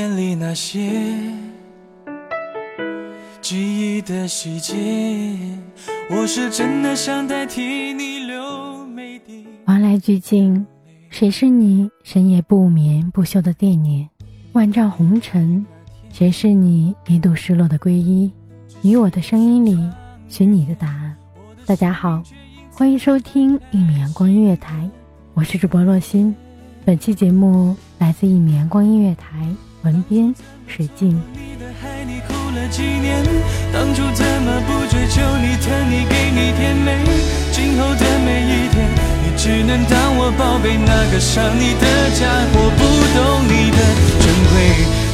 眼里那些记忆的细节，我是真的想代替你流泪滴。万籁俱静，谁是你深夜不眠不休的惦念？万丈红尘，谁是你一度失落的皈依？于我的声音里寻你的答案。大家好，欢迎收听一米阳光音乐台，我是主播洛心。本期节目来自一米阳光音乐台，文编水静。你的海，你哭了几年？当初怎么不追求你疼你给你甜美？今后的每一天，你只能当我宝贝那个伤你的家伙，不懂你的珍贵。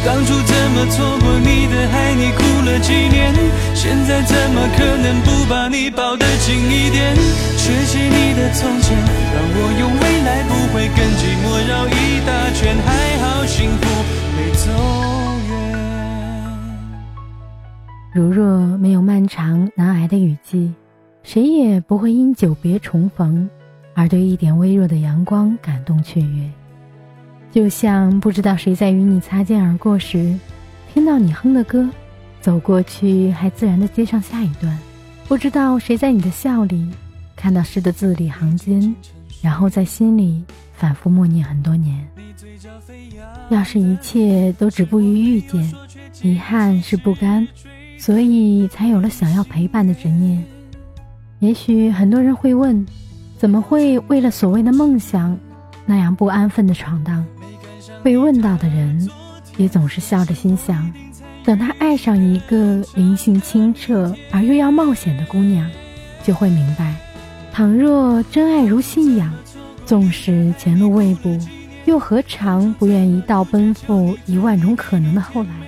当初怎么错过你的爱？你哭了几年？现在怎么可能不把你抱得紧一点？缺席你的从前，长难挨的雨季，谁也不会因久别重逢而对一点微弱的阳光感动雀跃。就像不知道谁在与你擦肩而过时，听到你哼的歌，走过去还自然的接上下一段。不知道谁在你的笑里，看到诗的字里行间，然后在心里反复默念很多年。要是一切都止步于遇见，遗憾是不甘，所以才有了想要陪伴的执念。也许很多人会问，怎么会为了所谓的梦想，那样不安分的闯荡？被问到的人，也总是笑着心想：等他爱上一个灵性清澈而又要冒险的姑娘，就会明白，倘若真爱如信仰，纵使前路未卜，又何尝不愿一道奔赴一万种可能的后来？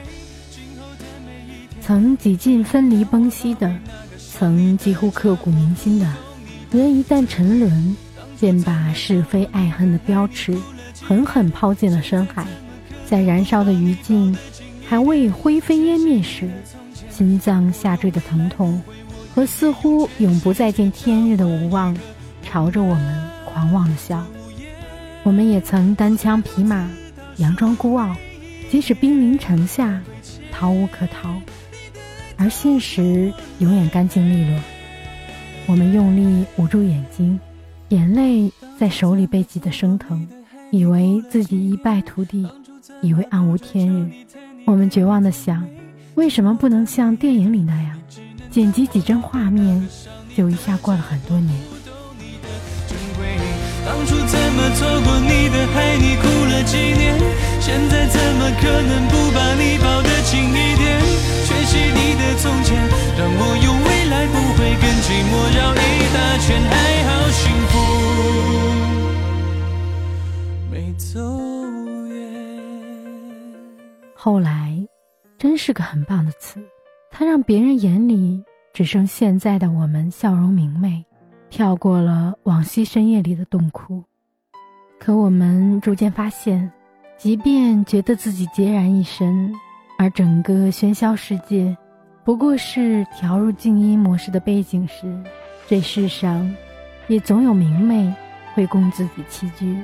曾几近分离崩析的，曾几乎刻骨铭心的，人一旦沉沦，便把是非爱恨的标尺狠狠抛进了深海，在燃烧的余烬还未灰飞烟灭时，心脏下坠的疼痛和似乎永不再见天日的无望，朝着我们狂妄的笑。我们也曾单枪匹马，佯装孤傲，即使兵临城下，逃无可逃。而现实永远干净利落。我们用力捂住眼睛，眼泪在手里被挤得生疼，以为自己一败涂地，以为暗无天日。我们绝望地想，为什么不能像电影里那样，剪辑几帧画面，就一下过了很多年？当初怎么错过你的海？你哭了几年？现在怎么可能不把你抱得紧一点？缺席你的从前，让我用未来不会跟寂寞绕一大圈，还好幸福没走远。后来，真是个很棒的词，它让别人眼里只剩现在的我们笑容明媚，跳过了往昔深夜里的痛苦。可我们逐渐发现，即便觉得自己孑然一身，而整个喧嚣世界不过是调入静音模式的背景时，这世上也总有明媚会供自己栖居。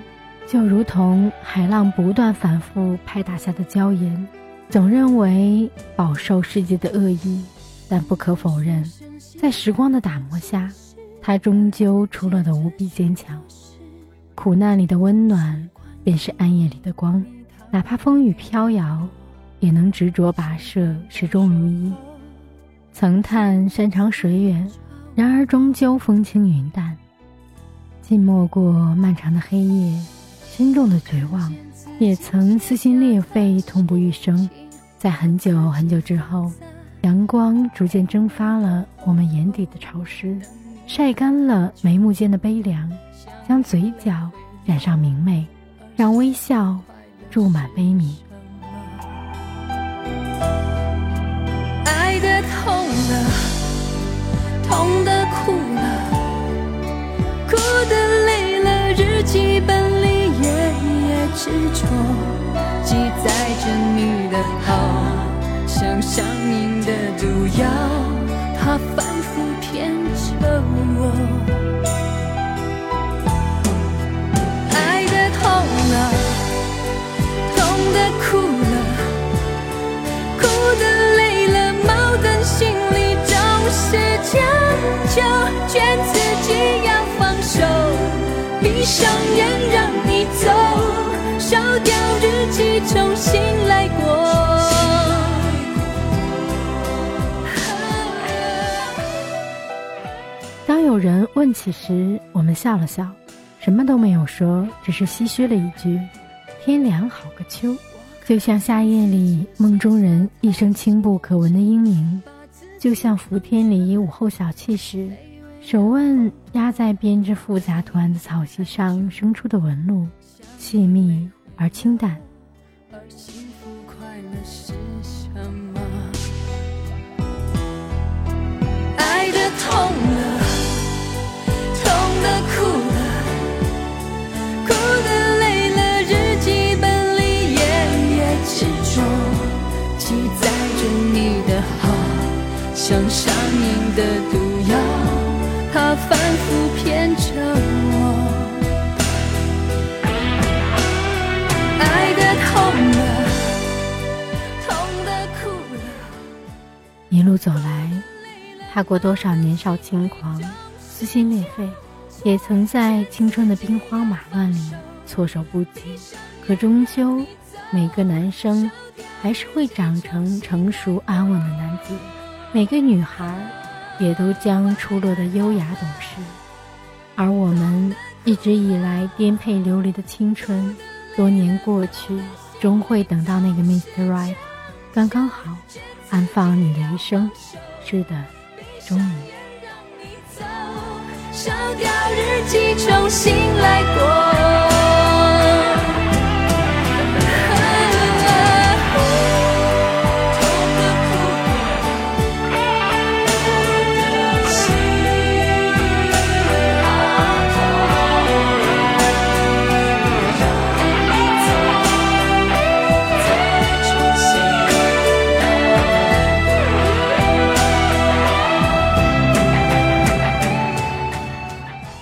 就如同海浪不断反复拍打下的礁岩，总认为饱受世界的恶意，但不可否认，在时光的打磨下，它终究出落的无比坚强。苦难里的温暖，便是暗夜里的光，哪怕风雨飘摇，也能执着跋涉，始终如一。曾叹山长水远，然而终究风轻云淡。浸没过漫长的黑夜。深重的绝望，也曾撕心裂肺、痛不欲生。在很久很久之后，阳光逐渐蒸发了我们眼底的潮湿，晒干了眉目间的悲凉，将嘴角染上明媚，让微笑注满悲悯。爱的痛了，痛的哭了，哭的累了，日记本里页页。执着记载着你的好，像上瘾的毒药，它反复我。爱的痛了，痛的哭了，哭的累了，矛盾心里总是强求，劝自己要放手，闭上眼让你走。烧掉日记，重新有人问起时，我们笑了笑，什么都没有说，只是唏嘘了一句：“天凉好个秋。”就像夏夜里梦中人一声轻不可闻的嘤咛，就像伏天里午后小憩时，手腕压在编织复杂图案的草席上生出的纹路。细密而清淡。幸福快乐是什么？痛像上瘾的毒药，它反复骗着我。爱的痛了，痛的哭了一路走来，踏过多少年少轻狂、撕心裂肺，也曾在青春的兵荒马乱里措手不及。可终究，每个男生还是会长成成熟安稳的男子，每个女孩也都将出落的优雅懂事。而我们一直以来颠沛流离的青春，多年过去，终会等到那个 Mr. Right，刚刚好。安放你的一生，是的，终于。烧掉日记，重新来过。